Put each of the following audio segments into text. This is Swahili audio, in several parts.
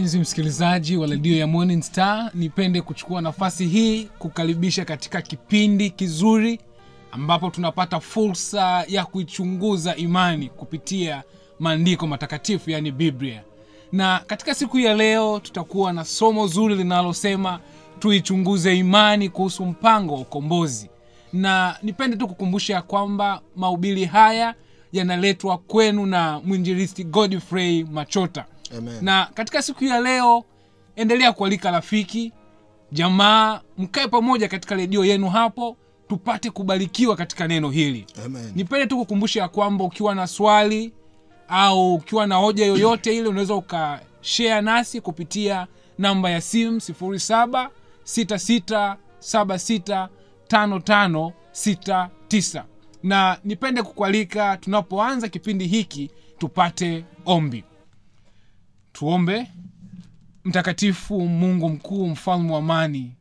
mpenzi msikilizaji wa redio ya morning star nipende kuchukua nafasi hii kukaribisha katika kipindi kizuri ambapo tunapata fursa ya kuichunguza imani kupitia maandiko matakatifu yaani biblia. Na katika siku ya leo tutakuwa na somo zuri linalosema tuichunguze imani kuhusu mpango wa ukombozi. Na nipende tu kukumbusha ya kwamba mahubiri haya yanaletwa kwenu na mwinjilisti godfrey machota Amen. na katika siku ya leo endelea kualika rafiki jamaa mkae pamoja katika redio yenu hapo tupate kubarikiwa katika neno hili Amen. nipende tu kukumbusha ya kwamba ukiwa na swali au ukiwa na hoja yoyote ile unaweza ukashea nasi kupitia namba ya simu 0766765569 na nipende kukualika tunapoanza kipindi hiki tupate ombi tuombe. Mtakatifu mungu mkuu mfalme wa amani.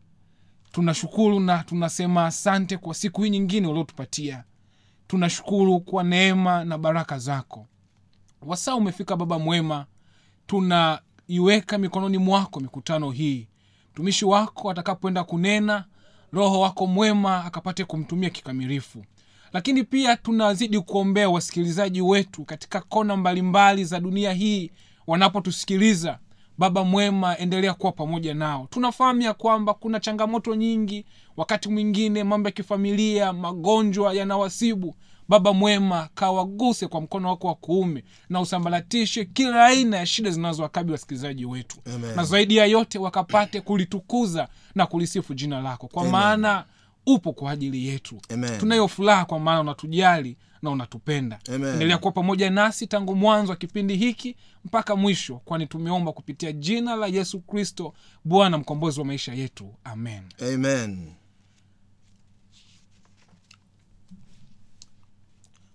Tunashukuru na tunasema asante kwa siku hii nyingine uliotupatia. Tunashukuru kwa neema na baraka zako. Wasaa umefika baba mwema. Tunaiweka mikononi mwako mikutano hii. Mtumishi wako atakapoenda kunena roho wako mwema akapate kumtumia kikamilifu. Lakini pia tunazidi kuombea wasikilizaji wetu katika kona mbalimbali za dunia hii wanapotusikiliza baba mwema endelea kuwa pamoja nao. Tunafahamu ya kwamba kuna changamoto nyingi. Wakati mwingine mambo ya kifamilia magonjwa yanawasibu. Baba mwema kawaguse kwa mkono wako wa kuume na usambaratishe kila aina ya shida zinazowakabili wasikilizaji wetu. Amen. na zaidi ya yote wakapate kulitukuza na kulisifu jina lako. Kwa Amen. maana upo kwa ajili yetu. Tunayo furaha kwa maana unatujali na unatupenda endelea kuwa pamoja nasi tangu mwanzo wa kipindi hiki mpaka mwisho kwani tumeomba kupitia jina la yesu kristo bwana mkombozi wa maisha yetu amen Amen.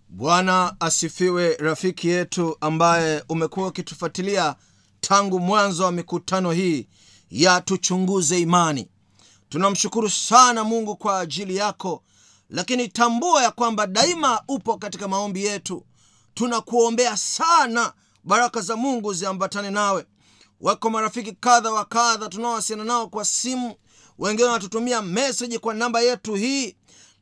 Bwana asifiwe, rafiki yetu ambaye umekuwa ukitufuatilia tangu mwanzo wa mikutano hii ya tuchunguze imani. Tunamshukuru sana Mungu kwa ajili yako, lakini tambua ya kwamba daima upo katika maombi yetu. Tunakuombea sana. Baraka za Mungu ziambatane nawe. Wako marafiki kadha wa kadha tunaowasiliana nao kwa simu, wengine wanatutumia meseji kwa namba yetu hii,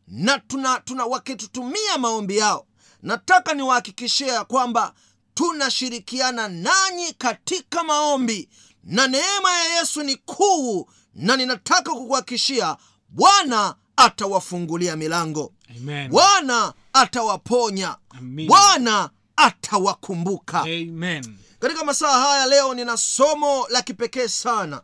na tuna, tuna wakitutumia maombi yao, nataka niwahakikishia ya kwamba tunashirikiana nanyi katika maombi, na neema ya Yesu ni kuu, na ninataka kukuhakikishia Bwana atawafungulia milango, Bwana atawaponya, Bwana atawakumbuka. Katika masaa haya leo nina somo la kipekee sana,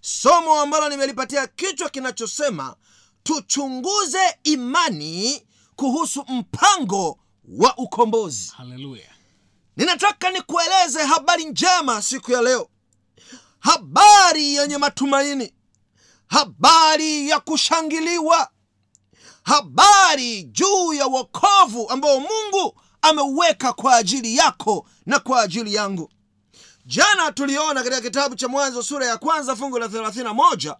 somo ambalo nimelipatia kichwa kinachosema tuchunguze imani kuhusu mpango wa ukombozi. haleluya Ninataka nikueleze habari njema siku ya leo, habari yenye matumaini, habari ya kushangiliwa, habari juu ya wokovu ambao Mungu ameuweka kwa ajili yako na kwa ajili yangu. Jana tuliona katika kitabu cha Mwanzo sura ya kwanza fungu la 31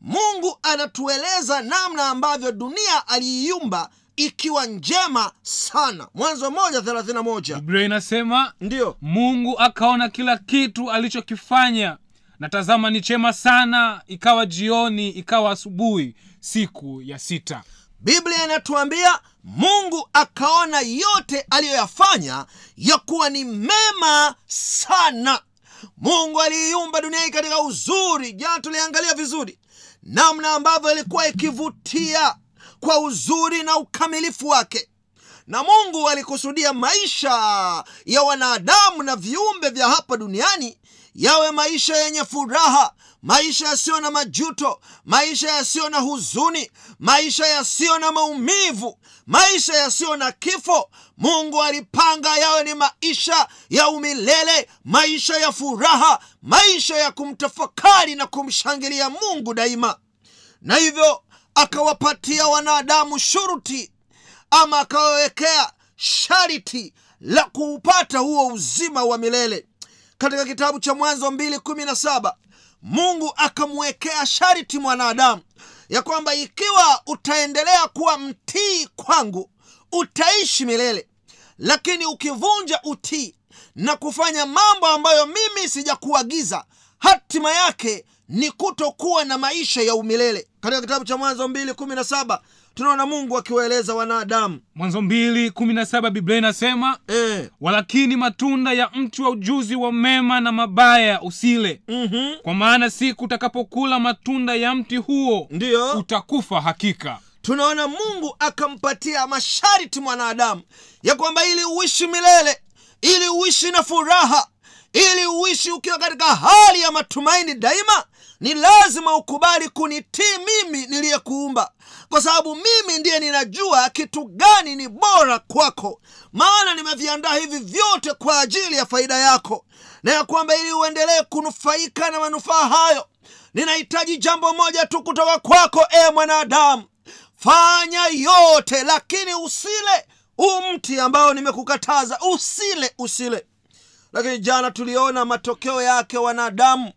Mungu anatueleza namna ambavyo dunia aliiumba ikiwa njema sana. Mwanzo moja 31 biblia inasema ndiyo mungu akaona kila kitu alichokifanya na tazama ni chema sana ikawa jioni ikawa asubuhi siku ya sita Biblia inatuambia Mungu akaona yote aliyoyafanya ya kuwa ni mema sana. Mungu aliiumba dunia hii katika uzuri. Jana tuliangalia vizuri namna ambavyo ilikuwa ikivutia kwa uzuri na ukamilifu wake, na Mungu alikusudia maisha ya wanadamu na viumbe vya hapa duniani yawe maisha yenye furaha, maisha yasiyo na majuto, maisha yasiyo na huzuni, maisha yasiyo na maumivu, maisha yasiyo na kifo. Mungu alipanga yawe ni maisha ya umilele, maisha ya furaha, maisha ya kumtafakari na kumshangilia Mungu daima, na hivyo akawapatia wanadamu shuruti ama akawawekea sharti la kuupata huo uzima wa milele katika kitabu cha mwanzo 217 mungu akamwekea sharti mwanadamu ya kwamba ikiwa utaendelea kuwa mtii kwangu utaishi milele. Lakini ukivunja utii na kufanya mambo ambayo mimi sijakuagiza hatima yake ni kutokuwa na maisha ya umilele. Katika kitabu cha mwanzo 217 tunaona mungu akiwaeleza wanadamu. Mwanzo mbili kumi na saba biblia inasema e, walakini matunda ya mti wa ujuzi wa mema na mabaya usile. Mm-hmm. kwa maana siku utakapokula matunda ya mti huo ndiyo utakufa hakika. Tunaona mungu akampatia masharti mwanadamu ya kwamba ili uishi milele ili uishi na furaha ili uishi ukiwa katika hali ya matumaini daima ni lazima ukubali kunitii mimi niliyekuumba. Kwa sababu mimi ndiye ninajua kitu gani ni bora kwako. Maana nimeviandaa hivi vyote kwa ajili ya faida yako. Na ya kwamba ili uendelee kunufaika na manufaa hayo ninahitaji jambo moja tu kutoka kwako e mwanadamu. Fanya yote lakini usile umti mti ambao nimekukataza. Usile usile lakini jana tuliona matokeo yake wanadamu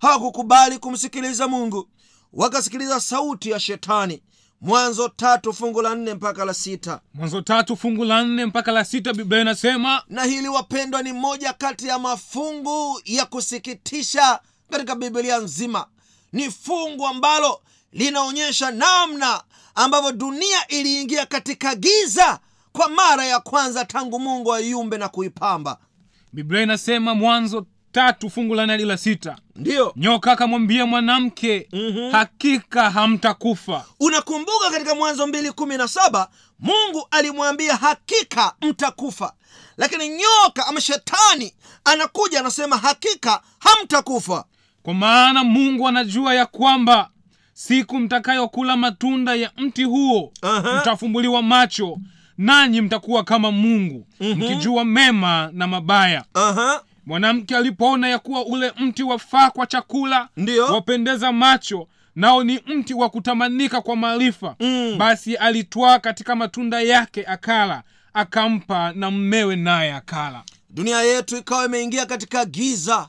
hawakukubali kumsikiliza mungu. Wakasikiliza sauti ya shetani. Mwanzo tatu fungu la nne mpaka la sita. Mwanzo tatu fungu la nne mpaka la sita biblia inasema na hili wapendwa ni moja kati ya mafungu ya kusikitisha katika biblia nzima. Ni fungu ambalo linaonyesha namna ambavyo dunia iliingia katika giza kwa mara ya kwanza tangu mungu aiumbe na kuipamba biblia inasema mwanzo tatu fungu la nne la sita. Ndiyo nyoka akamwambia mwanamke Mhm. hakika hamtakufa. Unakumbuka katika mwanzo mbili kumi na saba mungu alimwambia hakika mtakufa. Lakini nyoka ama shetani anakuja anasema hakika hamtakufa. Kwa maana mungu anajua ya kwamba siku mtakayokula matunda ya mti huo Aha. mtafumbuliwa macho nanyi mtakuwa kama mungu mkijua mema na mabaya Aha. mwanamke alipoona ya kuwa ule mti wafaa kwa chakula Ndiyo. wapendeza macho nao ni mti wa kutamanika kwa maarifa Mm. basi alitwaa katika matunda yake akala akampa na mmewe naye akala dunia yetu ikawa imeingia katika giza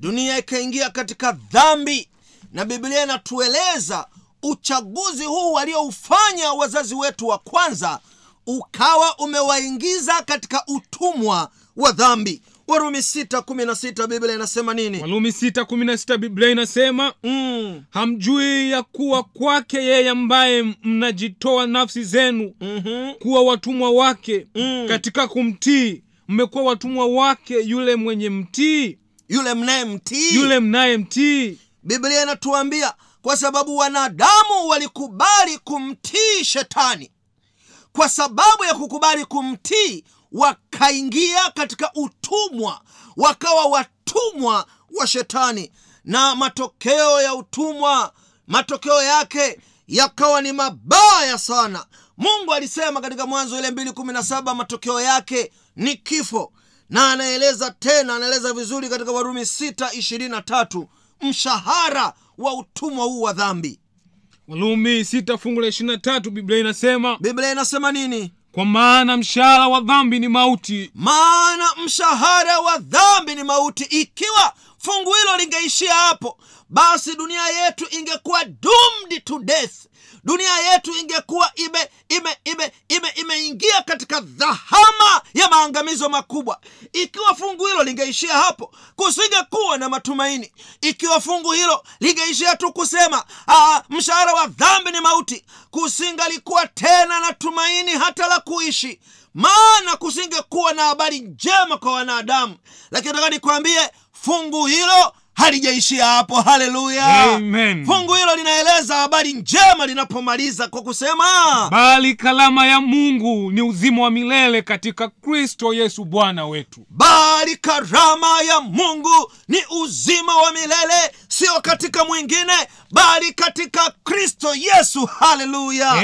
dunia ikaingia katika dhambi na biblia inatueleza uchaguzi huu walioufanya wazazi wetu wa kwanza ukawa umewaingiza katika utumwa wa dhambi. Warumi 616 biblia inasema nini? Walumi 6:16 biblia inasema mm. hamjui ya kuwa kwake yeye ambaye mnajitoa nafsi zenu mm-hmm. kuwa watumwa wake? Mm. katika kumtii mmekuwa watumwa wake yule mwenye mtii? Yule mnayemtii yule mnayemtii biblia inatuambia kwa sababu wanadamu walikubali kumtii shetani kwa sababu ya kukubali kumtii wakaingia katika utumwa wakawa watumwa wa shetani. Na matokeo ya utumwa matokeo yake yakawa ni mabaya sana. Mungu alisema katika mwanzo ile 217 matokeo yake ni kifo. Na anaeleza tena anaeleza vizuri katika warumi 623 mshahara wa utumwa huu wa dhambi walumi sita fungu la 23 biblia inasema biblia inasema nini? Kwa maana mshahara wa dhambi ni mauti. Maana mshahara wa dhambi ni mauti. Ikiwa fungu hilo lingeishia hapo basi dunia yetu ingekuwa doomed to death dunia yetu ingekuwa ime ime ime ime imeingia katika dhahama ya maangamizo makubwa. Ikiwa fungu hilo lingeishia hapo kusingekuwa na matumaini. Ikiwa fungu hilo lingeishia tu kusema "Ah, mshahara wa dhambi ni mauti kusingalikuwa tena na tumaini hata la kuishi. Maana kusingekuwa na habari njema kwa wanadamu. Lakini nataka nikwambie fungu hilo halijaishia hapo. Haleluya. Amen. fungu hilo linaeleza habari njema linapomaliza kwa kusema bali kalama ya mungu ni uzima wa milele katika kristo yesu bwana wetu. Bali karama ya mungu ni uzima wa milele sio katika mwingine bali katika kristo yesu. Haleluya.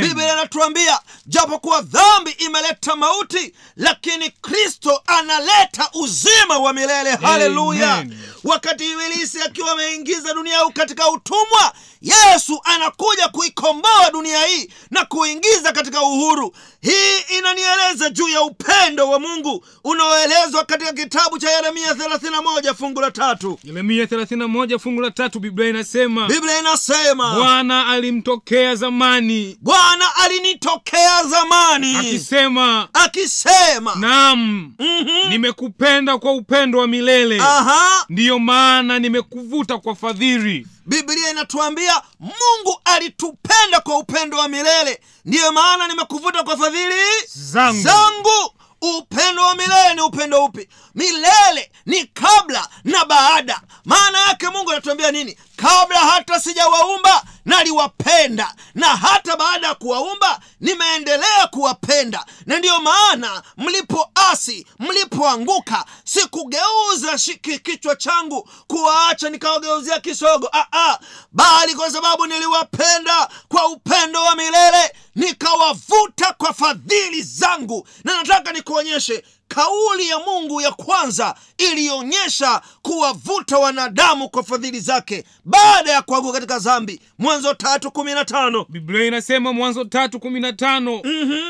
Biblia inatuambia japokuwa dhambi imeleta mauti lakini kristo analeta uzima wa milele. Haleluya. Wakati ibilisi akiwa ameingiza dunia huu katika utumwa yesu anakuja kuikomboa dunia hii na kuingiza katika uhuru. Hii inanieleza juu ya upendo wa mungu unaoelezwa katika kitabu cha yeremia 31 fungu la tatu. Yeremia 31 moja fungu la tatu biblia inasema biblia inasema bwana alimtokea zamani. Bwana alinitokea zamani. Akisema akisema nam mm-hmm. nimekupenda kwa upendo wa milele. Aha. Ndiyo maana nimekuvuta kwa fadhili. Biblia inatuambia mungu alitupenda kwa upendo wa milele. Ndiyo maana nimekuvuta kwa fadhili Zangu. zangu upendo wa milele ni upendo upi? Milele ni kabla na baada. Maana yake mungu anatuambia nini kabla hata sijawaumba naliwapenda. Na hata baada ya kuwaumba nimeendelea kuwapenda. Na ndiyo maana mlipoasi mlipoanguka sikugeuza shiki kichwa changu kuwaacha nikawageuzia kisogo. Ah, bali kwa sababu niliwapenda kwa upendo wa milele nikawavuta kwa fadhili zangu. Na nataka nikuonyeshe kauli ya mungu ya kwanza ilionyesha kuwavuta wanadamu kwa fadhili zake baada ya kuanguka katika dhambi. Mwanzo tatu kumi na tano. Biblia inasema mwanzo tatu kumi na tano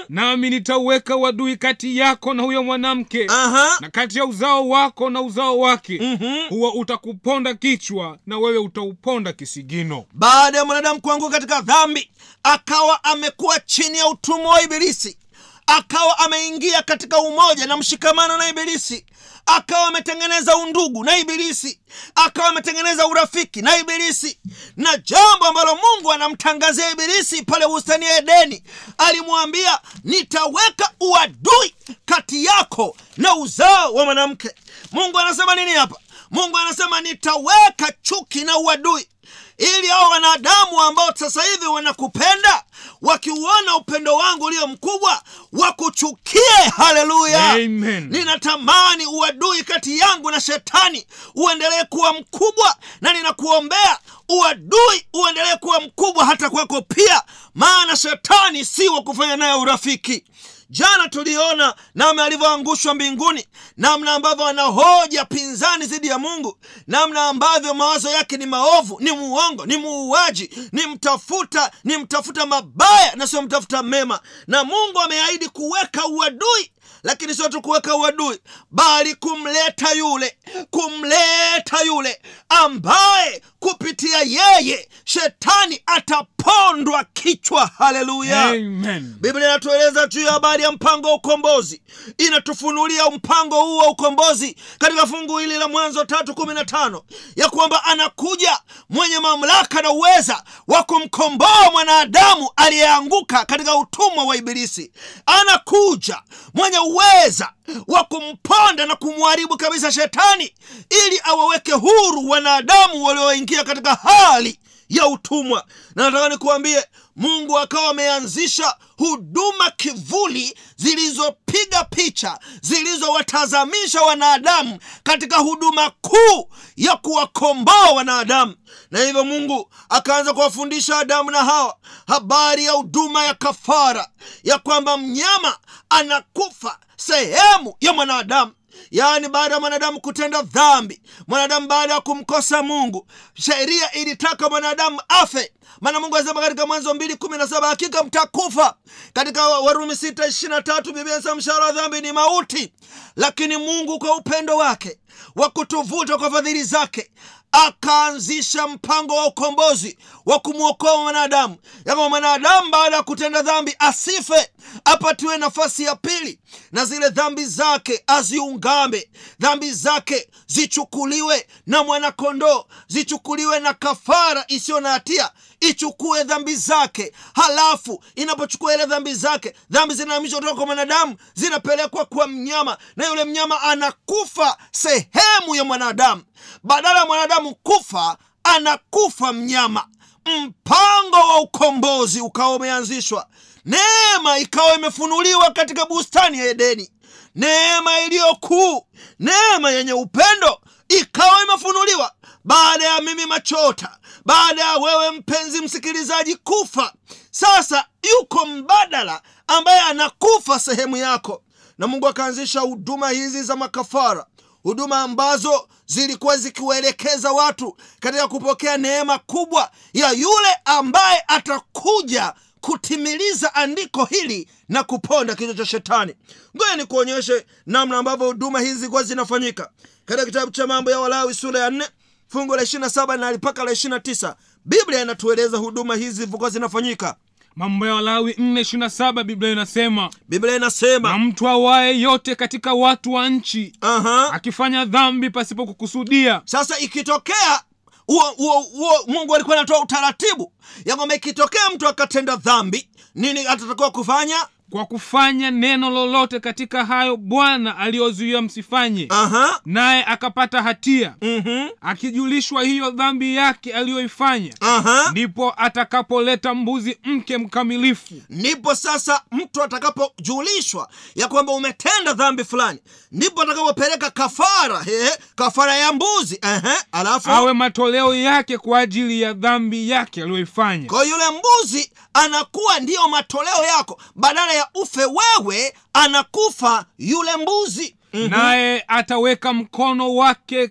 nami nitauweka uadui kati yako na huyo mwanamke Aha. na kati ya uzao wako na uzao wake. Mhm. huwa utakuponda kichwa na wewe utauponda kisigino. Baada ya mwanadamu kuanguka katika dhambi akawa amekuwa chini ya utumwa wa ibilisi akawa ameingia katika umoja na mshikamano na ibilisi. Akawa ametengeneza undugu na ibilisi. Akawa ametengeneza urafiki na ibilisi. Na jambo ambalo mungu anamtangazia ibilisi pale bustani ya edeni alimwambia nitaweka uadui kati yako na uzao wa mwanamke. Mungu anasema nini hapa? Mungu anasema nitaweka chuki na uadui ili hao wanadamu ambao sasa hivi wanakupenda wakiuona upendo wangu ulio mkubwa wakuchukie. Haleluya! Ninatamani uadui kati yangu na shetani uendelee kuwa mkubwa na ninakuombea uadui uendelee kuwa mkubwa hata kwako pia maana shetani si wa kufanya naye urafiki jana tuliona namna alivyoangushwa mbinguni namna ambavyo anahoja pinzani dhidi ya mungu namna ambavyo mawazo yake ni maovu ni muongo ni muuaji ni mtafuta ni mtafuta mabaya na sio mtafuta mema. Na mungu ameahidi kuweka uadui lakini sio tu kuweka uadui bali kumleta yule kumleta yule ambaye kupitia yeye shetani atapondwa kichwa. Haleluya. Biblia inatueleza juu ya habari ya mpango wa ukombozi. Inatufunulia mpango huu wa ukombozi katika fungu hili la mwanzo tatu kumi na tano ya kwamba anakuja mwenye mamlaka na uweza wa kumkomboa mwanadamu aliyeanguka katika utumwa wa ibilisi. Anakuja mwenye uweza wa kumponda na kumharibu kabisa shetani ili awaweke huru wanadamu walioingia katika hali ya utumwa. Na nataka nikuambie mungu akawa ameanzisha huduma kivuli zilizopiga picha zilizowatazamisha wanadamu katika huduma kuu ya kuwakomboa wanadamu. Na hivyo mungu akaanza kuwafundisha adamu na hawa habari ya huduma ya kafara ya kwamba mnyama anakufa sehemu ya mwanadamu yaani baada ya mwanadamu kutenda dhambi mwanadamu baada ya kumkosa mungu sheria ilitaka mwanadamu afe. Maana mungu anasema katika mwanzo mbili kumi na saba hakika mtakufa. Katika warumi sita ishirini na tatu biblia mshahara wa dhambi ni mauti. Lakini mungu kwa upendo wake wa kutuvuta kwa fadhili zake akaanzisha mpango wa ukombozi wa kumwokoa mwanadamu. Ya kwamba mwanadamu baada ya kutenda dhambi asife apatiwe nafasi ya pili na zile dhambi zake aziungame dhambi zake zichukuliwe na mwanakondoo zichukuliwe na kafara isiyo na hatia ichukue dhambi zake. Halafu inapochukua ile dhambi zake dhambi zinahamishwa kutoka kwa mwanadamu zinapelekwa kwa mnyama na yule mnyama anakufa sehemu ya mwanadamu. Badala ya mwanadamu kufa anakufa mnyama. Mpango wa ukombozi ukawa umeanzishwa. Neema ikawa imefunuliwa katika bustani ya edeni. Neema iliyokuu neema yenye upendo ikawa imefunuliwa. Baada ya mimi machota baada ya wewe mpenzi msikilizaji kufa sasa yuko mbadala ambaye anakufa sehemu yako. Na mungu akaanzisha huduma hizi za makafara huduma ambazo zilikuwa zikiwaelekeza watu katika kupokea neema kubwa ya yule ambaye atakuja kutimiliza andiko hili na kuponda kichwa cha shetani. Ngoja nikuonyeshe namna ambavyo huduma hizi zilikuwa zinafanyika. Katika kitabu cha mambo ya walawi sura ya nne fungu la 27 na mpaka la 29 biblia inatueleza huduma hizi zilivyokuwa zinafanyika. Mambo ya walawi 427 biblia inasema biblia na inasema mtu awaye yote katika watu wa nchi Aha. akifanya dhambi pasipo kukusudia. Sasa ikitokea uo huo huo mungu alikuwa anatoa utaratibu ya kwamba ikitokea mtu akatenda dhambi nini atatakiwa kufanya kwa kufanya neno lolote katika hayo bwana aliyozuia msifanye Aha. naye akapata hatia Mhm. akijulishwa hiyo dhambi yake aliyoifanya Aha. ndipo atakapoleta mbuzi mke mkamilifu ndipo sasa mtu atakapojulishwa ya kwamba umetenda dhambi fulani ndipo atakapopeleka kafara he, kafara ya mbuzi Ehe. alafu awe matoleo yake kwa ajili ya dhambi yake aliyoifanya kwa yule mbuzi anakuwa ndiyo matoleo yako. Badala ya ufe wewe anakufa yule mbuzi. Naye ataweka mkono wake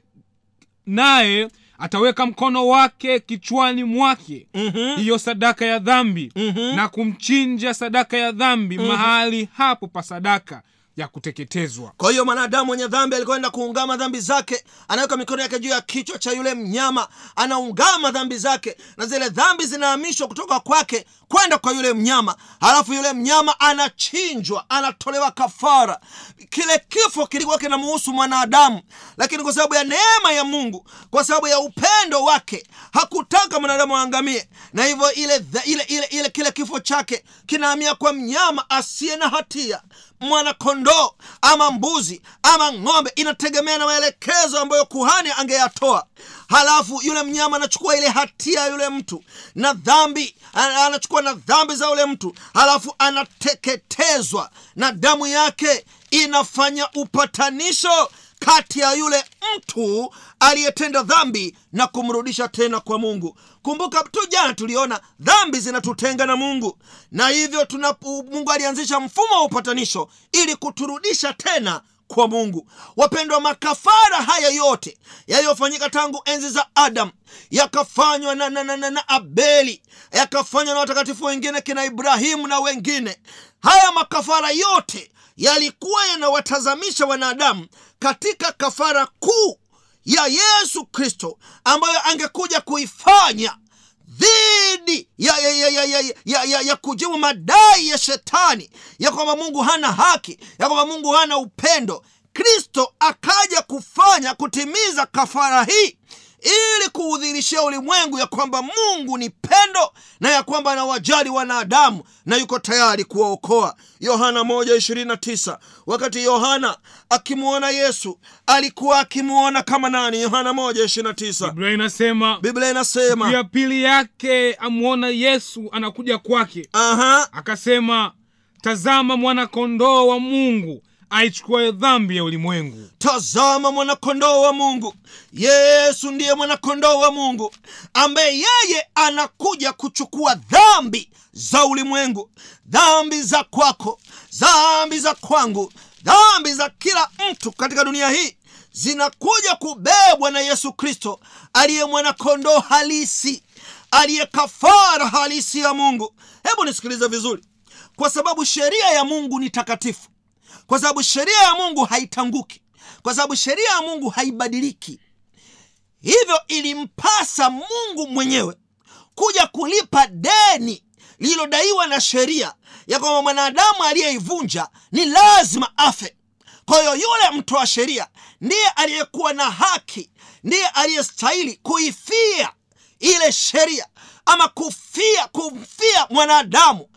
naye ataweka mkono wake kichwani mwake. Hiyo sadaka ya dhambi. Na kumchinja sadaka ya dhambi mahali hapo pa sadaka ya kuteketezwa. Kwa hiyo mwanadamu mwenye dhambi alikwenda kuungama dhambi zake anaweka mikono yake juu ya kichwa cha yule mnyama anaungama dhambi zake na zile dhambi zinahamishwa kutoka kwake kwenda kwa yule mnyama. Halafu yule mnyama anachinjwa anatolewa kafara. Kile kifo kilikuwa kinamuhusu mwanadamu lakini kwa sababu ya neema ya mungu kwa sababu ya upendo wake hakutaka mwanadamu aangamie. Na hivyo ile, ile, ile, ile kile kifo chake kinahamia kwa mnyama asiye na hatia mwanakondoo ama mbuzi ama ng'ombe inategemea na maelekezo ambayo kuhani angeyatoa. Halafu yule mnyama anachukua ile hatia ya yule mtu na dhambi anachukua na dhambi za yule mtu halafu anateketezwa na damu yake inafanya upatanisho kati ya yule mtu aliyetenda dhambi na kumrudisha tena kwa mungu. Kumbuka tu jana tuliona dhambi zinatutenga na mungu na hivyo tuna, mungu alianzisha mfumo wa upatanisho ili kuturudisha tena kwa mungu. Wapendwa makafara haya yote yaliyofanyika tangu enzi za adamu yakafanywa na, na, na, na, na abeli yakafanywa na watakatifu wengine kina ibrahimu na wengine haya makafara yote yalikuwa yanawatazamisha wanadamu katika kafara kuu ya yesu kristo ambayo angekuja kuifanya dhidi ya, ya, ya, ya, ya, ya, ya, ya kujibu madai ya shetani ya kwamba mungu hana haki ya kwamba mungu hana upendo. Kristo akaja kufanya kutimiza kafara hii ili kuudhirishia ulimwengu ya kwamba mungu ni pendo na ya kwamba anawajali wanadamu na yuko tayari kuwaokoa. Yohana 129 wakati yohana akimwona yesu alikuwa akimwona kama nani? Yohana 129 biblia inasema biblia siku ya pili yake amwona yesu anakuja kwake. Akasema tazama mwana-kondoo wa mungu aichukuaye dhambi ya ulimwengu. Tazama mwanakondoo wa mungu. Yesu ndiye mwanakondoo wa mungu ambaye yeye anakuja kuchukua dhambi za ulimwengu dhambi za kwako dhambi za kwangu dhambi za kila mtu katika dunia hii. Zinakuja kubebwa na yesu kristo aliye mwanakondoo halisi aliye kafara halisi ya mungu. Hebu nisikilize vizuri. Kwa sababu sheria ya mungu ni takatifu kwa sababu sheria ya mungu haitanguki. Kwa sababu sheria ya mungu haibadiliki. Hivyo ilimpasa mungu mwenyewe kuja kulipa deni lililodaiwa na sheria ya kwamba mwanadamu aliyeivunja ni lazima afe. Kwa hiyo yule mtoa sheria ndiye aliyekuwa na haki ndiye aliyestahili kuifia ile sheria ama kufia kumfia mwanadamu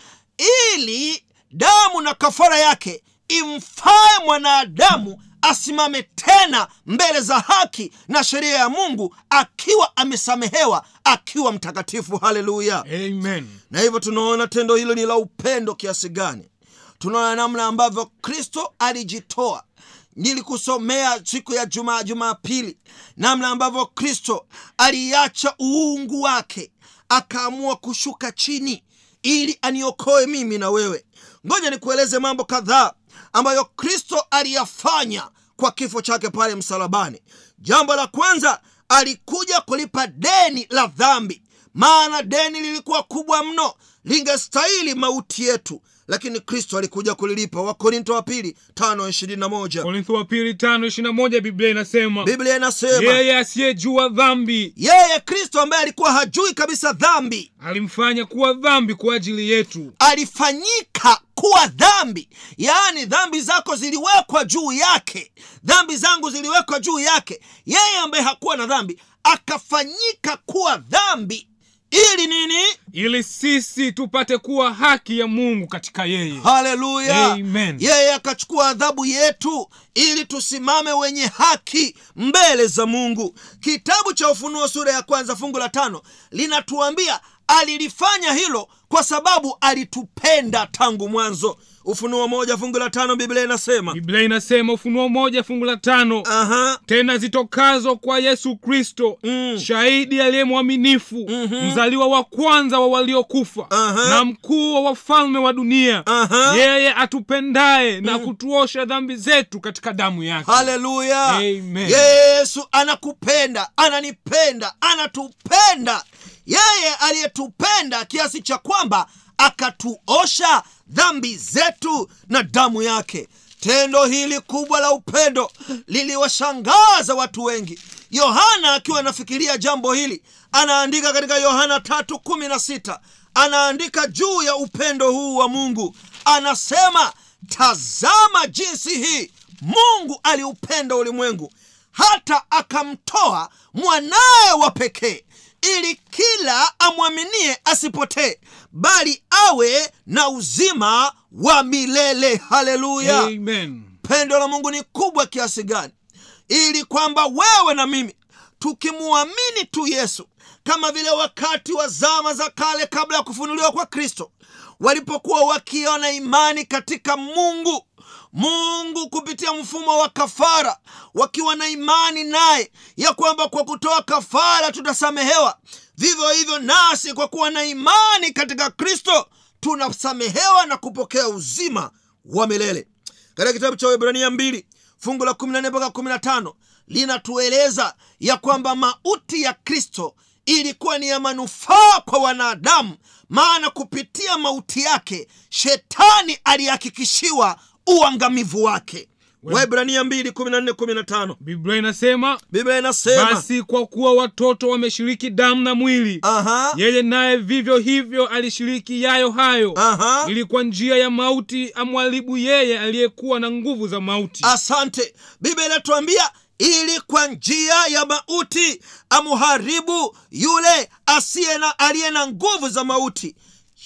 ili damu na kafara yake imfae mwanadamu asimame tena mbele za haki na sheria ya mungu akiwa amesamehewa akiwa mtakatifu. Haleluya! Amen. Na hivyo tunaona tendo hilo ni la upendo kiasi gani. Tunaona namna ambavyo kristo alijitoa. Nilikusomea siku ya jumaa jumapili namna ambavyo kristo aliacha uungu wake akaamua kushuka chini ili aniokoe mimi na wewe. Ngoja nikueleze mambo kadhaa ambayo kristo aliyafanya kwa kifo chake pale msalabani. Jambo la kwanza alikuja kulipa deni la dhambi. Maana deni lilikuwa kubwa mno lingestahili mauti yetu. Lakini kristo alikuja kulilipa. Wakorinto wa pili tano ishirini na moja. Korintho wa pili tano ishirina moja biblia inasema biblia inasema yeye asiyejua dhambi yeye kristo ambaye alikuwa hajui kabisa dhambi alimfanya kuwa dhambi kwa ajili yetu. alifanyika kuwa dhambi. Yaani dhambi zako ziliwekwa juu yake. Dhambi zangu ziliwekwa juu yake. Yeye ambaye hakuwa na dhambi akafanyika kuwa dhambi. Ili nini? Ili sisi tupate kuwa haki ya mungu katika yeye. Haleluya. Amen. yeye akachukua adhabu yetu ili tusimame wenye haki mbele za mungu. Kitabu cha ufunuo sura ya kwanza fungu la tano linatuambia alilifanya hilo kwa sababu alitupenda tangu mwanzo. Ufunuo moja fungu la tano biblia inasema. Biblia inasema ufunuo moja fungu la tano. Aha. Tena zitokazo kwa yesu kristo Mm. shahidi aliye mwaminifu mzaliwa wa kwanza wa waliokufa na mkuu wa wafalme wa dunia. Aha. yeye atupendaye na kutuosha dhambi zetu katika damu yake. Haleluya. Yesu anakupenda ananipenda anatupenda yeye aliyetupenda kiasi cha kwamba akatuosha dhambi zetu na damu yake. Tendo hili kubwa la upendo liliwashangaza watu wengi. Yohana akiwa anafikiria jambo hili anaandika katika yohana tatu kumi na sita. Anaandika juu ya upendo huu wa mungu. Anasema tazama jinsi hii mungu aliupenda ulimwengu. Hata akamtoa mwanaye wa pekee ili kila amwaminie asipotee bali awe na uzima wa milele. Haleluya! Amen. pendo la mungu ni kubwa kiasi gani! Ili kwamba wewe na mimi tukimwamini tu yesu kama vile wakati wa zama za kale kabla ya kufunuliwa kwa kristo walipokuwa wakiona imani katika mungu mungu kupitia mfumo wa kafara wakiwa na imani naye ya kwamba kwa kutoa kafara tutasamehewa. Vivyo hivyo nasi kwa kuwa na imani katika kristo tunasamehewa na kupokea uzima wa milele. Katika kitabu cha Waebrania mbili fungu la 14 mpaka 15 linatueleza ya kwamba mauti ya Kristo ilikuwa ni ya manufaa kwa wanadamu, maana kupitia mauti yake shetani alihakikishiwa uangamivu wake. Waebrania 2 14 15 biblia inasema Biblia inasema basi kwa kuwa watoto wameshiriki damu na mwili aha, yeye naye vivyo hivyo alishiriki yayo hayo. Aha. ili kwa njia ya mauti amwharibu yeye aliyekuwa na nguvu za mauti. Asante. Biblia inatuambia ili kwa njia ya mauti amuharibu yule asiye na aliye na nguvu za mauti.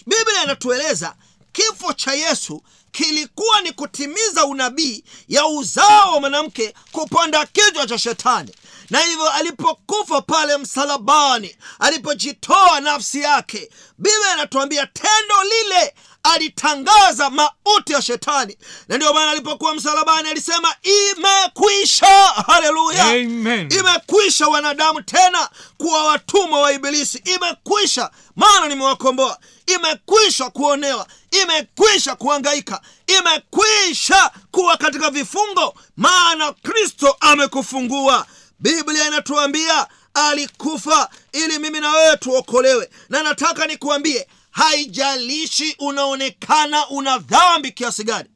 Biblia inatueleza kifo cha yesu kilikuwa ni kutimiza unabii ya uzao wa mwanamke kupanda kichwa cha shetani. Na hivyo alipokufa pale msalabani alipojitoa nafsi yake biblia inatuambia tendo lile alitangaza mauti ya shetani. Na ndio maana alipokuwa msalabani alisema imekwisha. Haleluya! Imekwisha wanadamu tena kuwa watumwa wa ibilisi. Imekwisha. Maana nimewakomboa. Imekwisha kuonewa imekwisha kuangaika imekwisha kuwa katika vifungo maana kristo amekufungua. Biblia inatuambia alikufa ili mimi na wewe tuokolewe na nataka nikuambie haijalishi unaonekana una dhambi kiasi gani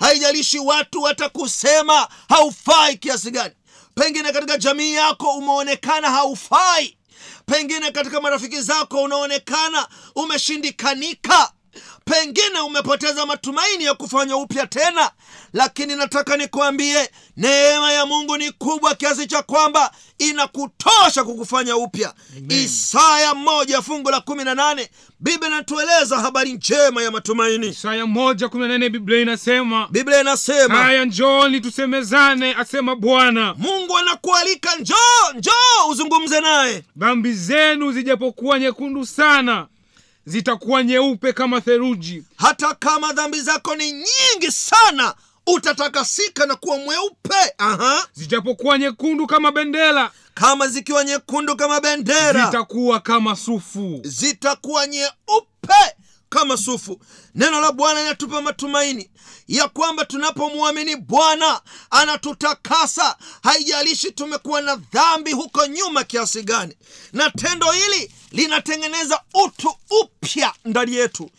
haijalishi watu watakusema haufai kiasi gani pengine katika jamii yako umeonekana haufai pengine katika marafiki zako unaonekana umeshindikanika pengine umepoteza matumaini ya kufanya upya tena lakini nataka nikuambie neema ya mungu ni kubwa kiasi cha kwamba inakutosha kukufanya upya. Isaya moja fungu la kumi na nane biblia inatueleza habari njema ya matumaini. Isaya moja kumi na nane biblia inasema biblia inasema haya njooni tusemezane asema bwana. Mungu anakualika njoo njoo uzungumze naye. Dhambi zenu zijapokuwa nyekundu sana zitakuwa nyeupe kama theruji hata kama dhambi zako ni nyingi sana utatakasika na kuwa mweupe. Aha. zijapokuwa nyekundu kama bendera. Kama zikiwa nyekundu kama bendera. Zitakuwa kama sufu. Zitakuwa nyeupe kama sufu. Neno la bwana linatupa matumaini ya kwamba tunapomwamini bwana anatutakasa. Haijalishi tumekuwa na dhambi huko nyuma kiasi gani. Na tendo hili linatengeneza utu upya ndani yetu.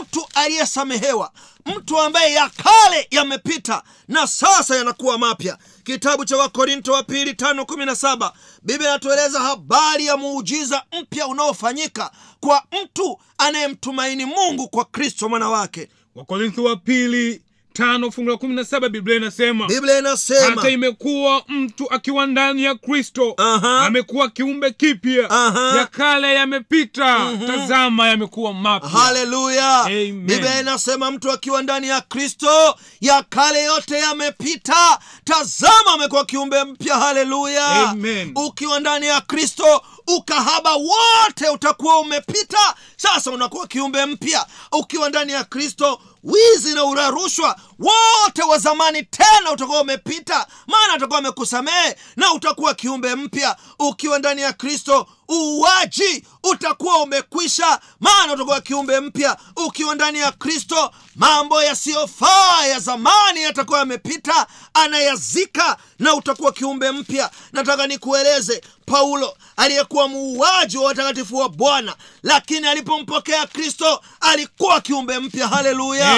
Mtu aliyesamehewa mtu ambaye ya kale yamepita na sasa yanakuwa mapya kitabu cha wakorinto wa pili tano kumi na saba. Biblia inatueleza habari ya muujiza mpya unaofanyika kwa mtu anayemtumaini mungu kwa kristo mwana wake. Wakorintho wa pili tano fungu la kumi na saba biblia inasema biblia inasema hata imekuwa mtu akiwa ndani ya kristo amekuwa kiumbe kipya. Ya kale yamepita tazama yamekuwa mapya. Haleluya biblia inasema mtu akiwa ndani ya kristo ya kale yote yamepita tazama amekuwa kiumbe mpya. Haleluya ukiwa ndani ya kristo ukahaba wote utakuwa umepita sasa unakuwa kiumbe mpya. Ukiwa ndani ya kristo wizi na urarushwa wote wa zamani tena utakuwa umepita maana atakuwa amekusamehe na utakuwa kiumbe mpya. Ukiwa ndani ya kristo uuaji utakuwa umekwisha maana utakuwa kiumbe mpya. Ukiwa ndani ya kristo mambo yasiyofaa ya zamani yatakuwa yamepita anayazika na utakuwa kiumbe mpya. Nataka nikueleze paulo aliyekuwa muuaji wa watakatifu wa bwana lakini alipompokea kristo alikuwa kiumbe mpya. Haleluya!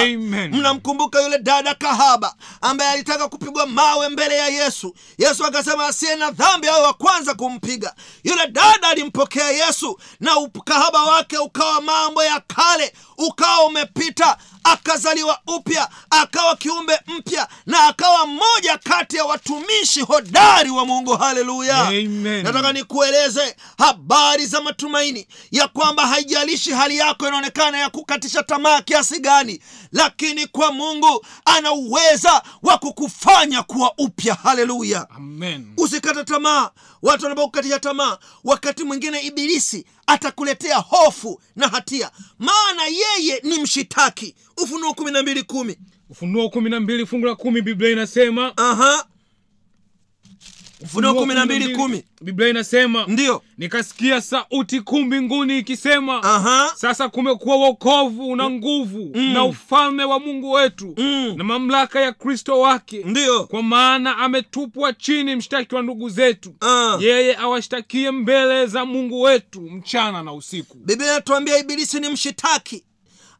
Mnamkumbuka yule dada kahaba ambaye alitaka kupigwa mawe mbele ya yesu. Yesu akasema asiye na dhambi awe wa kwanza kumpiga. Yule dada alimpokea yesu na ukahaba wake ukawa mambo ya kale ukawa umepita akazaliwa upya akawa kiumbe mpya na akawa mmoja kati ya watumishi hodari wa mungu. Haleluya! Nataka nikueleze habari za matumaini ya kwamba haijalishi hali yako inaonekana ya kukatisha tamaa kiasi gani lakini kwa mungu ana uweza wa kukufanya kuwa upya. Haleluya! Amen. Usikate tamaa. Watu wanapokukatisha tamaa wakati mwingine ibilisi atakuletea hofu na hatia. Maana yeye ni mshitaki. Ufunuo kumi na mbili kumi. Ufunuo kumi na mbili fungu la kumi biblia inasema aha ufunuo kumi na mbili kumi biblia inasema ndiyo nikasikia sauti kuu mbinguni ikisema aha. sasa kumekuwa wokovu na nguvu na ufalme wa mungu wetu Mm. na mamlaka ya kristo wake. Ndiyo kwa maana ametupwa chini mshtaki wa ndugu zetu. Ah. yeye awashtakie mbele za mungu wetu mchana na usiku. Biblia inatuambia ibilisi ni mshitaki.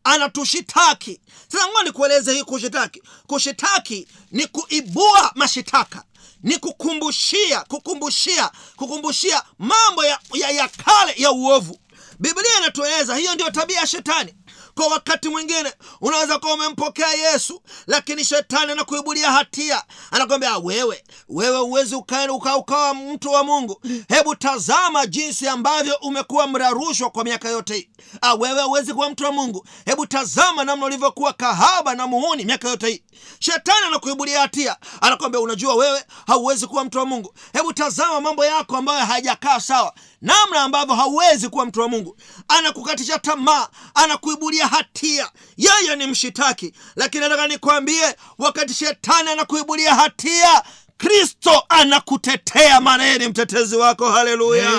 Anatushitaki. Sasa ngoja nikueleze hii kushitaki. Kushitaki ni kuibua mashitaka ni kukumbushia kukumbushia kukumbushia mambo ya, ya, ya kale ya uovu. Biblia inatueleza hiyo ndio tabia ya shetani kwa wakati mwingine unaweza kuwa umempokea yesu lakini shetani anakuibulia hatia. Anakwambia wewe wewe uwezi ukawa uka, ukawa mtu wa mungu. Hebu tazama jinsi ambavyo umekuwa mrarushwa kwa miaka yote hii. Ah, wewe uwezi kuwa mtu wa mungu. Hebu tazama namna ulivyokuwa kahaba na muhuni miaka yote hii. Shetani anakuibulia hatia. Anakwambia unajua wewe hauwezi kuwa mtu wa mungu. Hebu tazama mambo yako ambayo hayajakaa sawa. Namna ambavyo hauwezi kuwa mtu wa mungu. Anakukatisha tamaa anakuibulia hatia. Yeye ni mshitaki. Lakini nataka nikwambie wakati shetani anakuibulia hatia kristo anakutetea maana ni mtetezi wako. Haleluya.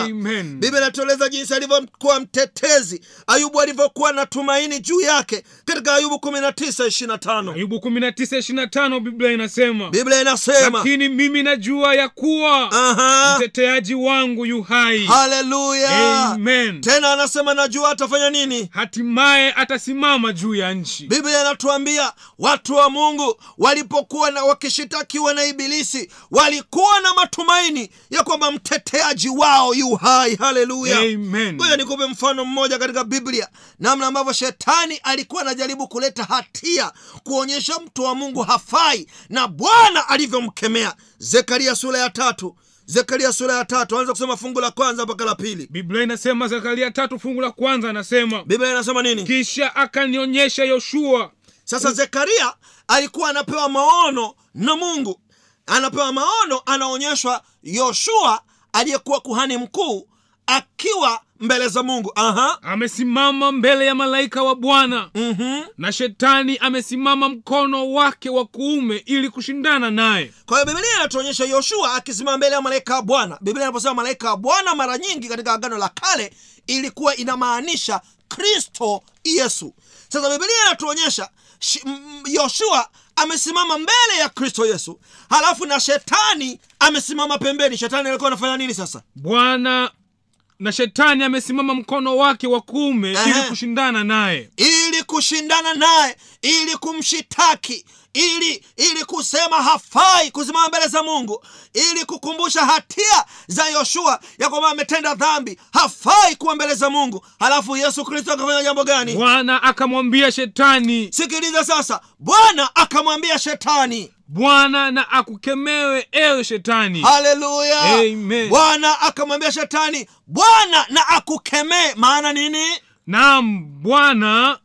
Biblia inatueleza jinsi alivyokuwa mtetezi ayubu alivyokuwa na tumaini juu yake. Katika ayubu 19 ayubu 19:25 biblia inasema biblia inasema lakini mimi najua ya kuwa Aha. mteteaji wangu yu hai. Haleluya. Amen. tena anasema najua atafanya nini? Hatimaye atasimama juu ya nchi. Biblia inatuambia watu wa mungu walipokuwa na wakishitakiwa na ibilisi walikuwa na matumaini ya kwamba mteteaji wao yu hai. Haleluya. Amen. ngoja nikupe mfano mmoja katika biblia namna ambavyo shetani alikuwa anajaribu kuleta hatia kuonyesha mtu wa mungu hafai na bwana alivyomkemea. Zekaria sura ya tatu. Zekaria sura ya tatu. Anza kusema fungu la kwanza mpaka la pili. Biblia inasema zekaria tatu fungu la kwanza anasema biblia inasema nini? Kisha akanionyesha yoshua. Sasa zekaria alikuwa anapewa maono na mungu anapewa maono anaonyeshwa yoshua aliyekuwa kuhani mkuu akiwa mbele za mungu. Aha. Amesimama mbele ya malaika wa bwana. Mm-hmm. na shetani amesimama mkono wake wa kuume ili kushindana naye. Kwa hiyo biblia inatuonyesha yoshua akisimama mbele ya malaika wa bwana. Biblia inaposema malaika wa bwana mara nyingi katika agano la kale ilikuwa inamaanisha kristo yesu. Sasa biblia inatuonyesha yoshua amesimama mbele ya kristo yesu. Halafu na shetani amesimama pembeni. Shetani alikuwa anafanya nini sasa? Bwana na shetani amesimama mkono wake wa kuume ili kushindana naye. Ili kushindana naye ili kumshitaki ili ili kusema hafai kusimama mbele za mungu ili kukumbusha hatia za yoshua ya kwamba ametenda dhambi hafai kuwa mbele za mungu. Halafu yesu kristo akafanya jambo gani? Bwana akamwambia shetani. Sikiliza sasa bwana akamwambia shetani bwana na akukemewe ewe shetani. Haleluya! Bwana akamwambia shetani bwana na akukemee. Maana nini? Naam bwana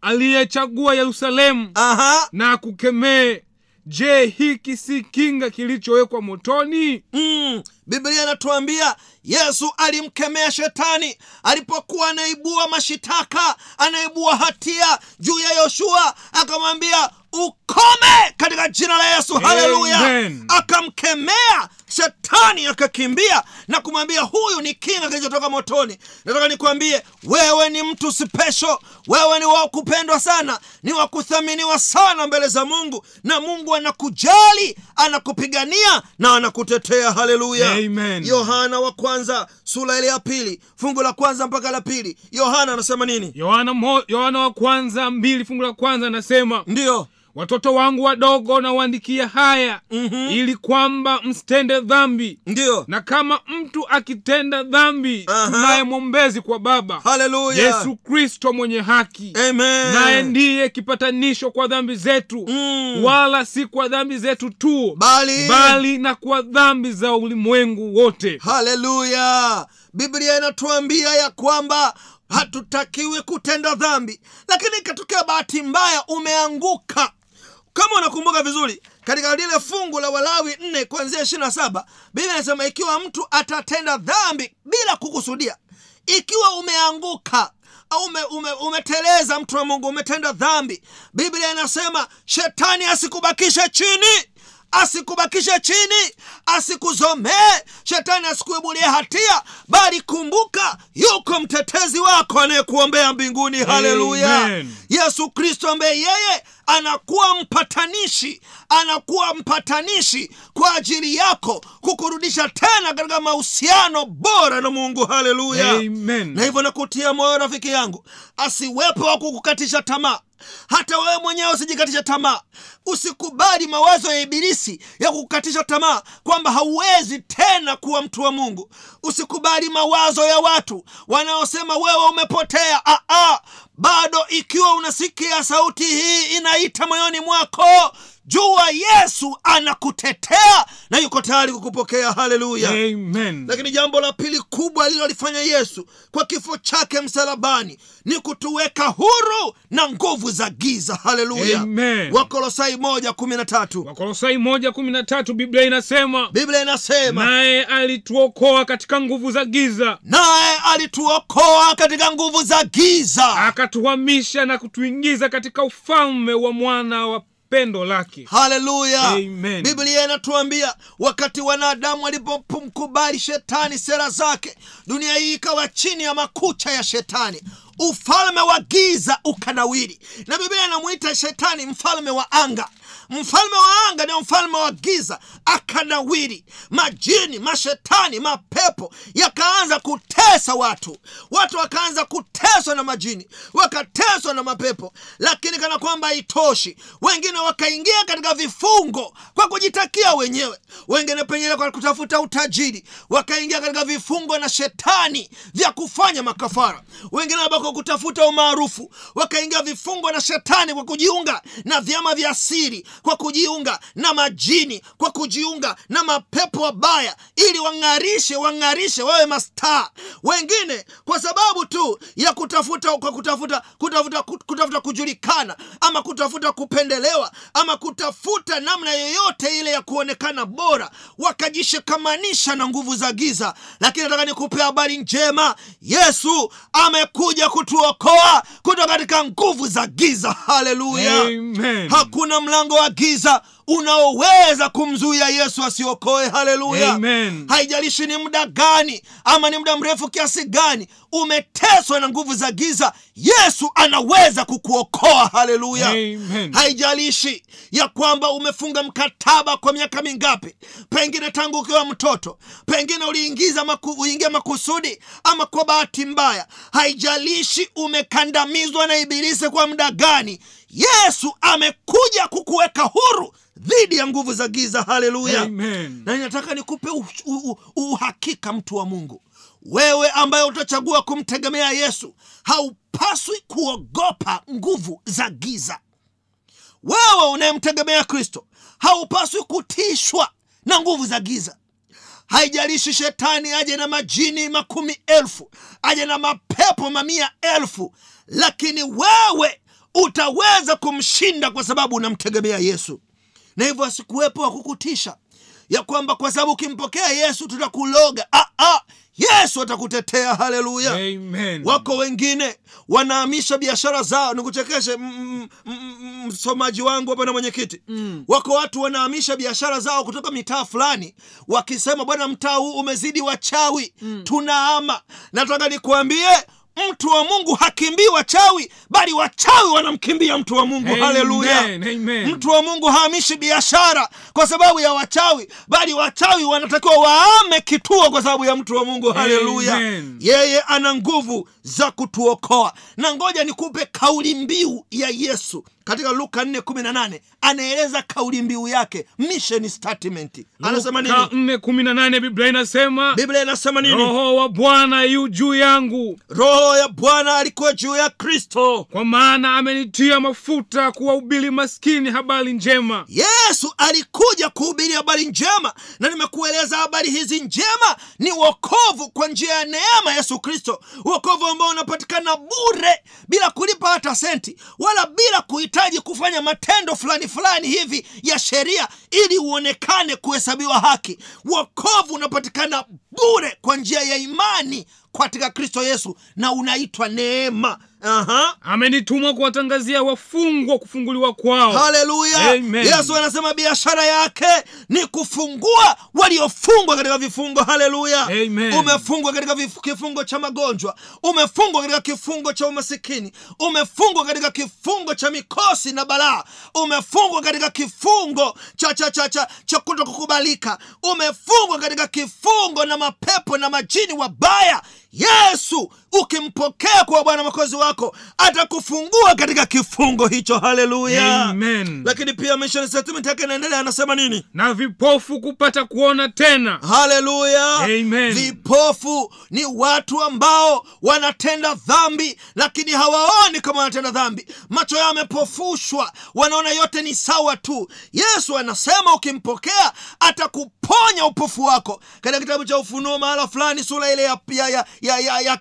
aliyechagua yerusalemu aha. na akukemee. Je hiki si kinga kilichowekwa motoni? Mm, biblia inatuambia yesu alimkemea shetani. Alipokuwa anaibua mashitaka anaibua hatia juu ya yoshua akamwambia ukome katika jina la yesu. Haleluya. Akamkemea shetani akakimbia na kumwambia huyu ni kinga kilichotoka motoni. Nataka nikwambie wewe ni mtu spesho wewe ni wa kupendwa sana ni wa kuthaminiwa sana mbele za mungu. Na mungu anakujali anakupigania na anakutetea. Haleluya. Yohana wa kwanza sura ile ya pili. Fungu la kwanza mpaka la pili. Yohana anasema nini? Yohana, mo, yohana wa kwanza mbili fungu la kwanza anasema ndiyo watoto wangu wadogo nawaandikia haya Mhm. ili kwamba msitende dhambi. Ndio. Na kama mtu akitenda dhambi tunaye mwombezi kwa baba. Hallelujah. yesu kristo mwenye haki. Naye ndiye kipatanisho kwa dhambi zetu. Mm. wala si kwa dhambi zetu tu bali. bali na kwa dhambi za ulimwengu wote. Haleluya biblia inatuambia ya kwamba hatutakiwi kutenda dhambi. Lakini ikatokea bahati mbaya umeanguka kama unakumbuka vizuri katika lile fungu la walawi nne kuanzia ishiri na saba biblia inasema ikiwa mtu atatenda dhambi bila kukusudia ikiwa umeanguka au ume, ume, umeteleza mtu wa mungu umetenda dhambi biblia inasema shetani asikubakishe chini asikubakishe chini asikuzomee. Shetani asikuibulie hatia bali kumbuka yuko mtetezi wako anayekuombea mbinguni. Haleluya! Yesu kristo ambaye yeye anakuwa mpatanishi anakuwa mpatanishi kwa ajili yako kukurudisha tena katika mahusiano bora na mungu. Haleluya! Na hivyo nakutia moyo rafiki yangu asiwepo wa kukukatisha tamaa hata wewe mwenyewe usijikatisha tamaa. Usikubali mawazo ya ibilisi ya kukatisha tamaa kwamba hauwezi tena kuwa mtu wa mungu. Usikubali mawazo ya watu wanaosema wewe umepotea. Aa, bado ikiwa unasikia sauti hii inaita moyoni mwako jua yesu anakutetea na yuko tayari kukupokea. Haleluya. Lakini jambo la pili kubwa alilolifanya yesu kwa kifo chake msalabani ni kutuweka huru na nguvu za giza. Haleluya. Wakolosai moja kumi na tatu. Wakolosai moja kumi na tatu biblia inasema biblia inasema naye alituokoa katika nguvu za giza. naye alituokoa katika nguvu za giza akatuhamisha na kutuingiza katika ufalme wa mwana wa pendo lake. Haleluya! Biblia inatuambia wakati wanadamu walipomkubali shetani sera zake dunia hii ikawa chini ya makucha ya shetani. Ufalme wa giza ukanawiri. Na biblia inamwita shetani mfalme wa anga mfalme wa anga ndio mfalme wa giza akanawiri majini mashetani mapepo yakaanza kutesa watu. Watu wakaanza kuteswa na majini wakateswa na mapepo. Lakini kana kwamba haitoshi wengine wakaingia katika vifungo kwa kujitakia wenyewe. Wengine pengine kwa kutafuta utajiri wakaingia katika vifungo na shetani vya kufanya makafara. Wengine labda kwa kutafuta umaarufu wakaingia vifungo na shetani kwa kujiunga na vyama vya siri kwa kujiunga na majini kwa kujiunga na mapepo wabaya ili wang'arishe wang'arishe wawe mastaa. Wengine kwa sababu tu ya kutafuta kwa kutafuta kutafuta kutafuta kujulikana ama kutafuta kupendelewa ama kutafuta namna yoyote ile ya kuonekana bora wakajishikamanisha na nguvu za giza. Lakini nataka nikupe habari njema. Yesu amekuja kutuokoa kutoka katika nguvu za giza. Haleluya! Hakuna mlango wa giza unaoweza kumzuia yesu asiokoe. Haleluya. Haijalishi ni muda gani ama ni muda mrefu kiasi gani umeteswa na nguvu za giza yesu anaweza kukuokoa. Haleluya. Haijalishi ya kwamba umefunga mkataba kwa miaka mingapi pengine tangu ukiwa mtoto pengine uliingiza maku, uingia makusudi ama kwa bahati mbaya haijalishi umekandamizwa na ibilisi kwa muda gani yesu amekuja kukuweka huru dhidi ya nguvu za giza. Haleluya. Na ninataka nikupe uhakika mtu wa mungu. Wewe ambaye utachagua kumtegemea yesu haupaswi kuogopa nguvu za giza. Wewe unayemtegemea kristo haupaswi kutishwa na nguvu za giza. Haijalishi shetani aje na majini makumi elfu aje na mapepo mamia elfu lakini wewe utaweza kumshinda kwa sababu unamtegemea yesu na hivyo asikuwepo wa kukutisha. Ya kwamba kwa sababu ukimpokea yesu tutakuloga. Ah, ah, yesu atakutetea. Haleluya. Amen. wako wengine wanaamisha biashara zao. Nikuchekeshe msomaji wangu hapa na mwenyekiti. Mm. wako watu wanaamisha biashara zao kutoka mitaa fulani wakisema bwana mtaa huu umezidi wachawi. Mm. tunaama. Nataka nikuambie mtu wa mungu hakimbii wachawi bali wachawi wanamkimbia mtu wa mungu. Haleluya. mtu wa mungu haamishi biashara kwa sababu ya wachawi bali wachawi wanatakiwa waame kituo kwa sababu ya mtu wa mungu. Haleluya. Yeye ana nguvu za kutuokoa. Na ngoja nikupe kauli mbiu ya yesu katika luka 418 anaeleza kauli mbiu yake mission statement. Anasema nini? biblia inasema biblia inasema nini? Roho wa bwana yu juu yangu. Roho ya bwana alikuwa juu ya kristo. Kwa maana amenitia mafuta kuwahubiri maskini habari njema. Yesu alikuja kuhubiri habari njema na nimekueleza habari hizi njema ni wokovu kwa njia ya neema yesu kristo. Wokovu ambao unapatikana bure bila kulipa hata senti wala bila kuhitaji kufanya matendo fulani fulani hivi ya sheria ili uonekane kuhesabiwa haki. Wokovu unapatikana bure kwa njia ya imani katika kristo yesu na unaitwa neema Aha. Amenitumwa kuwatangazia wafungwa kufunguliwa kwao. Haleluya. Amen. yesu anasema biashara yake ni kufungua waliofungwa katika vifungo. Haleluya. Amen. umefungwa katika kifungo cha magonjwa. Umefungwa katika kifungo cha umasikini. Umefungwa katika kifungo cha mikosi na balaa. Umefungwa katika kifungo cha cha cha cha, cha kutokukubalika, umefungwa katika kifungo na mapepo na majini wabaya yesu ukimpokea kuwa bwana mwokozi wako atakufungua katika kifungo hicho. Haleluya! Amen. lakini pia mission statement yake inaendelea anasema nini? Na vipofu kupata kuona tena. Haleluya! Amen. vipofu ni watu ambao wanatenda dhambi lakini hawaoni kama wanatenda dhambi. Macho yao yamepofushwa wanaona yote ni sawa tu. Yesu anasema ukimpokea atakuponya upofu wako. Katika kitabu cha ufunuo mahala fulani sura ile ya, ya, ya, ya, ya, ya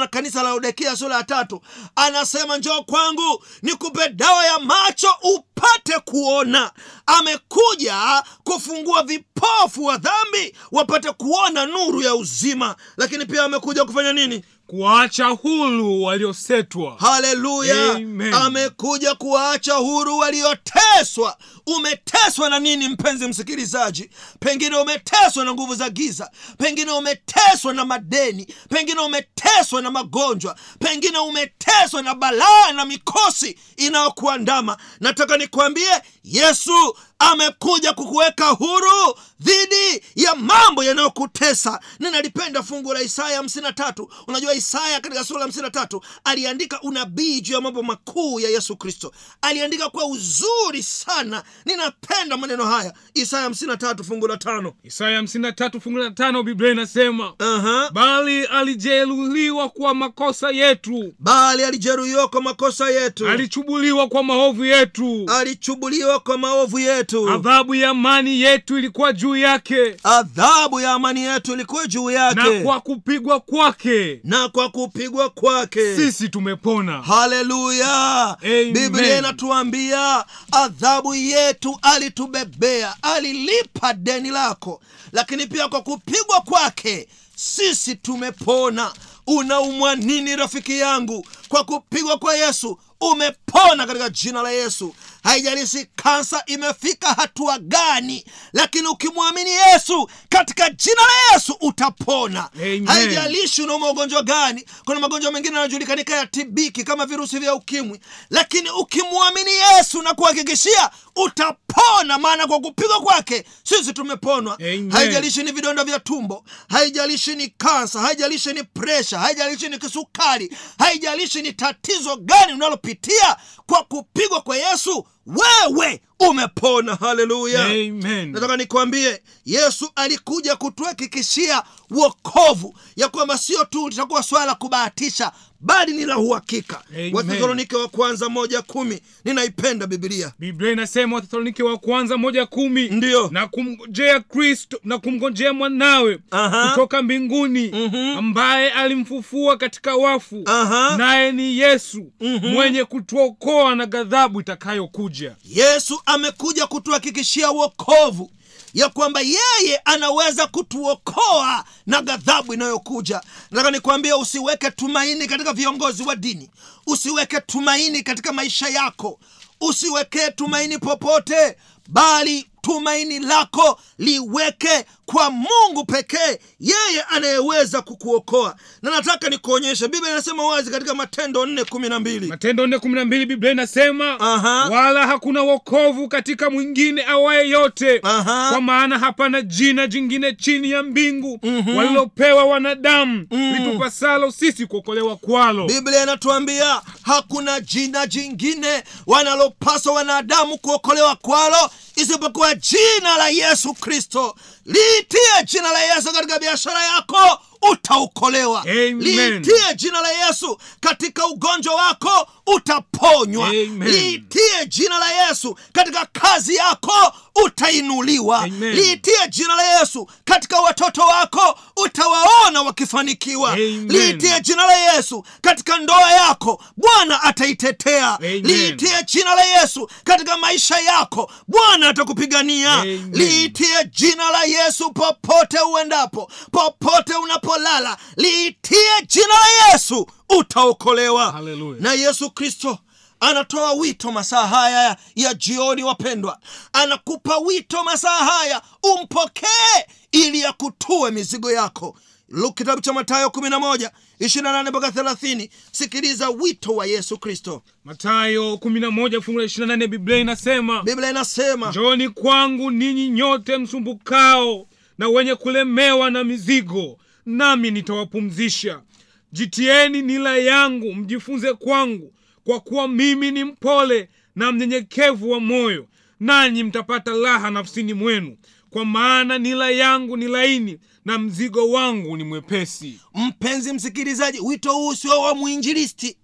na kanisa la odekia sura ya tatu anasema njoo kwangu nikupe dawa ya macho upate kuona. Amekuja kufungua vipofu wa dhambi wapate kuona nuru ya uzima. Lakini pia amekuja kufanya nini kuwaacha huru waliosetwa. Haleluya! Amekuja kuwaacha huru walioteswa. Umeteswa na nini mpenzi msikilizaji? Pengine umeteswa na nguvu za giza. Pengine umeteswa na madeni. Pengine umeteswa na magonjwa. Pengine umeteswa na balaa na mikosi inayokuandama. Nataka nikwambie yesu amekuja kukuweka huru dhidi ya mambo yanayokutesa. Ninalipenda fungu la isaya 53 unajua isaya katika sura ya 53 aliandika unabii juu ya mambo makuu ya yesu kristo. Aliandika kwa uzuri sana. Ninapenda maneno haya. Isaya 53 fungu la tano. Isaya 53 fungu la tano biblia inasema Aha. bali alijeruhiwa kwa makosa yetu. Bali alijeruhiwa kwa makosa yetu. Alichubuliwa kwa maovu yetu. Alichubuliwa kwa maovu yetu adhabu ya amani yetu ilikuwa juu yake. Adhabu ya amani yetu ilikuwa juu na kwa kupigwa kwake. Na kwa kupigwa kwake. Sisi tumepona. Haleluya. Biblia inatuambia adhabu yetu alitubebea alilipa deni lako. Lakini pia kwa kupigwa kwake sisi tumepona. Unaumwa nini rafiki yangu? Kwa kupigwa kwa yesu umepona katika jina la yesu. Haijalishi kansa imefika hatua gani lakini ukimwamini yesu katika jina la yesu utapona. Haijalishi unauma ugonjwa gani. Kuna magonjwa mengine yanajulikanika ya tibiki kama virusi vya ukimwi. Lakini ukimwamini yesu na kuhakikishia utapona. Maana kwa kupigwa kwake sisi tumeponwa. Haijalishi ni vidonda vya tumbo. Haijalishi ni kansa. Haijalishi ni presha haijalishi ni kisukari. Haijalishi ni tatizo gani unalopitia kwa kupigwa kwa yesu wewe umepona haleluya. Nataka nikwambie yesu alikuja kutuhakikishia wokovu ya kwamba sio tu litakuwa swala la kubahatisha bali ni la uhakika. Wathesalonike wa kwanza moja kumi. Ninaipenda bibilia biblia inasema wathesalonike wa kwanza moja kumi. Ndio. Na kumngojea kristo na kumngojea mwanawe Aha. kutoka mbinguni ambaye alimfufua katika wafu. Naye ni yesu mwenye kutuokoa na ghadhabu itakayokuja yesu amekuja kutuhakikishia wokovu ya kwamba yeye anaweza kutuokoa na ghadhabu inayokuja. Nataka nikwambie usiweke tumaini katika viongozi wa dini. Usiweke tumaini katika maisha yako. Usiwekee tumaini popote bali tumaini lako liweke kwa mungu pekee yeye anayeweza kukuokoa. Na nataka nikuonyeshe biblia inasema wazi katika matendo nne kumi na mbili. Matendo nne kumi na mbili biblia inasema Aha. wala hakuna wokovu katika mwingine awaye yote Aha. kwa maana hapana jina jingine chini ya mbingu walilopewa wanadamu litupasalo sisi kuokolewa kwalo. Biblia inatuambia hakuna jina jingine wanalopaswa wanadamu kuokolewa kwalo isipokuwa jina la yesu kristo liitie jina la yesu katika biashara yako utaokolewa. Liitie jina la yesu katika ugonjwa wako utaponywa. Liitie jina la yesu katika kazi yako utainuliwa. Liitie jina la yesu katika watoto wako utawaona wakifanikiwa. Liitie jina la yesu katika ndoa yako bwana ataitetea. Liitie jina la yesu katika maisha yako bwana atakupigania. Liitie jina la yesu popote uendapo popote unapolala liitie jina la yesu utaokolewa. Hallelujah. na yesu kristo anatoa wito masaa haya ya jioni wapendwa. Anakupa wito masaa haya umpokee ili akutue mizigo yako. Lu- kitabu cha matayo 11 28 mpaka 30 sikiliza wito wa yesu kristo. Matayo 11 fungu la 28 biblia inasema biblia inasema njoni kwangu ninyi nyote msumbukao na wenye kulemewa na mizigo nami nitawapumzisha. Jitieni nila yangu mjifunze kwangu kwa kuwa mimi ni mpole na mnyenyekevu wa moyo nanyi mtapata raha nafsini mwenu. Kwa maana nila yangu ni laini na mzigo wangu ni mwepesi. Mpenzi msikilizaji wito huu sio wa mwinjilisti.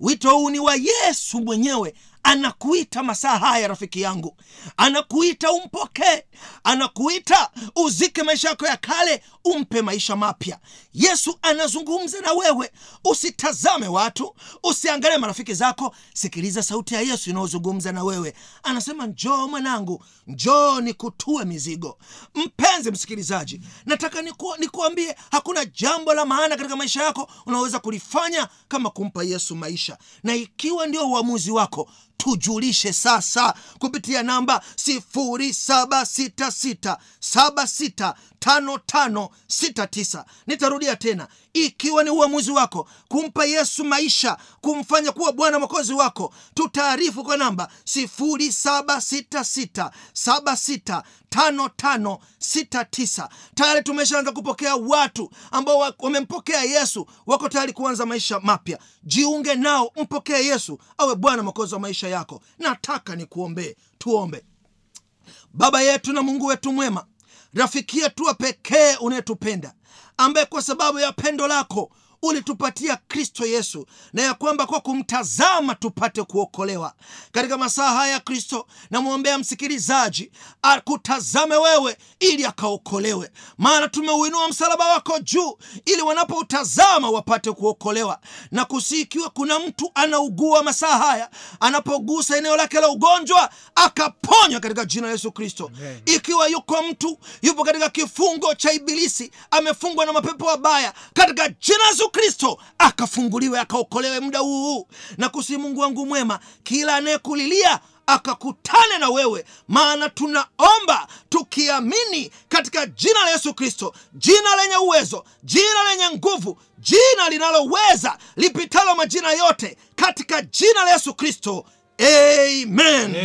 Wito huu ni wa yesu mwenyewe. Anakuita masaa haya rafiki yangu. Anakuita umpokee. Anakuita uzike maisha yako ya kale umpe maisha mapya. Yesu anazungumza na wewe. Usitazame watu usiangalie marafiki zako. Sikiliza sauti ya yesu inayozungumza na wewe. Anasema njoo mwanangu njoo nikutue mizigo. Mpenzi msikilizaji nataka niku, nikuambie hakuna jambo la maana katika maisha yako unaweza kulifanya kama kumpa yesu maisha. Na ikiwa ndio uamuzi wako tujulishe sasa kupitia namba 766765569 nitarudia tena ikiwa ni uamuzi wako kumpa yesu maisha kumfanya kuwa bwana mwokozi wako tutaarifu kwa namba 766765569 tayari tumeshaanza kupokea watu ambao wamempokea yesu wako tayari kuanza maisha mapya. Jiunge nao mpokee yesu awe bwana mwokozi wa maisha yako. Nataka nikuombee tuombe. Baba yetu na mungu wetu mwema rafiki yetu pekee unayetupenda ambaye kwa sababu ya pendo lako ulitupatia kristo yesu na ya kwamba kwa kumtazama tupate kuokolewa. Katika masaa haya ya kristo namwombea msikilizaji akutazame wewe ili akaokolewe. Maana tumeuinua msalaba wako juu ili wanapoutazama wapate kuokolewa. Na kusikiwa kuna mtu anaugua masaa haya anapogusa eneo lake la ugonjwa akaponywa katika jina la yesu kristo. Ikiwa yuko mtu yupo katika kifungo cha ibilisi amefungwa na mapepo mabaya, katika jina la kristo akafunguliwe akaokolewe muda huu. Na kusi mungu wangu mwema kila anayekulilia akakutane na wewe maana tunaomba tukiamini katika jina la yesu kristo jina lenye uwezo jina lenye nguvu jina linaloweza lipitalo majina yote katika jina la yesu kristo. Amen